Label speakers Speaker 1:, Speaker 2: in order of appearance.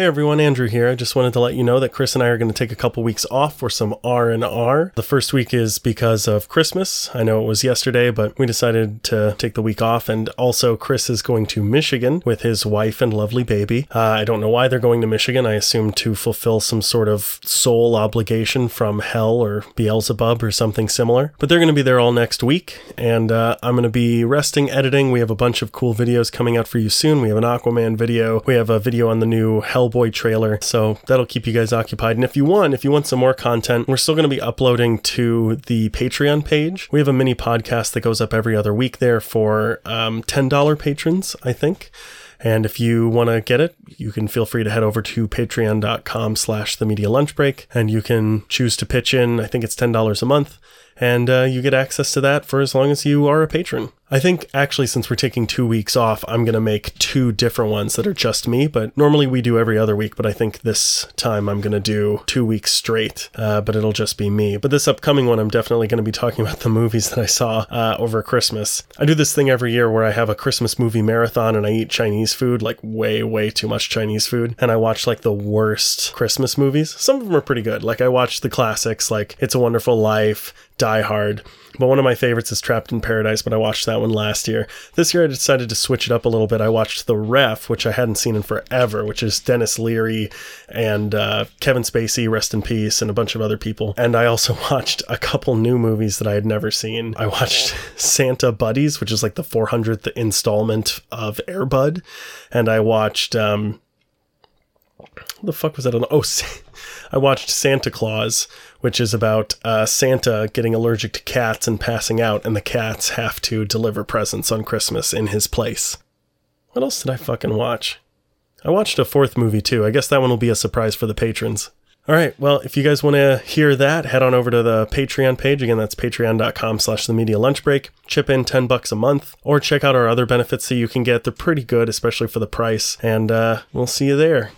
Speaker 1: Hey everyone, Andrew here. I just wanted to let you know that Chris and I are going to take a couple weeks off for some R and R. The first week is because of Christmas. I know it was yesterday, but we decided to take the week off. And also, Chris is going to Michigan with his wife and lovely baby. Uh, I don't know why they're going to Michigan. I assume to fulfill some sort of soul obligation from hell or Beelzebub or something similar. But they're going to be there all next week, and uh, I'm going to be resting, editing. We have a bunch of cool videos coming out for you soon. We have an Aquaman video. We have a video on the new Hell Hellboy trailer. So that'll keep you guys occupied. And if you want, if you want some more content, we're still going to be uploading to the Patreon page. We have a mini podcast that goes up every other week there for um, $10 patrons, I think. And if you want to get it, you can feel free to head over to patreon.com slash the media lunch break and you can choose to pitch in. I think it's $10 a month and uh, you get access to that for as long as you are a patron. I think actually, since we're taking two weeks off, I'm going to make two different ones that are just me. But normally we do every other week, but I think this time I'm going to do two weeks straight, uh, but it'll just be me. But this upcoming one, I'm definitely going to be talking about the movies that I saw uh, over Christmas. I do this thing every year where I have a Christmas movie marathon and I eat Chinese food, like way, way too much Chinese food. And I watch like the worst Christmas movies. Some of them are pretty good. Like I watch the classics like It's a Wonderful Life, Die Hard. But one of my favorites is Trapped in Paradise, but I watched that one last year. This year I decided to switch it up a little bit. I watched The Ref, which I hadn't seen in forever, which is Denis Leary and uh, Kevin Spacey, rest in peace, and a bunch of other people. And I also watched a couple new movies that I had never seen. I watched Santa Buddies, which is like the 400th installment of Air Bud. And I watched, um, the fuck was that on? Oh, I watched Santa Claws, which is about uh, Santa getting allergic to cats and passing out, and the cats have to deliver presents on Christmas in his place. What else did I fucking watch? I watched a fourth movie too. I guess that one will be a surprise for the patrons. All right. Well, if you guys want to hear that, head on over to the Patreon page. Again, that's patreon.com slash the media lunch break. Chip in 10 bucks a month or check out our other benefits that you can get. They're pretty good, especially for the price. And uh, we'll see you there.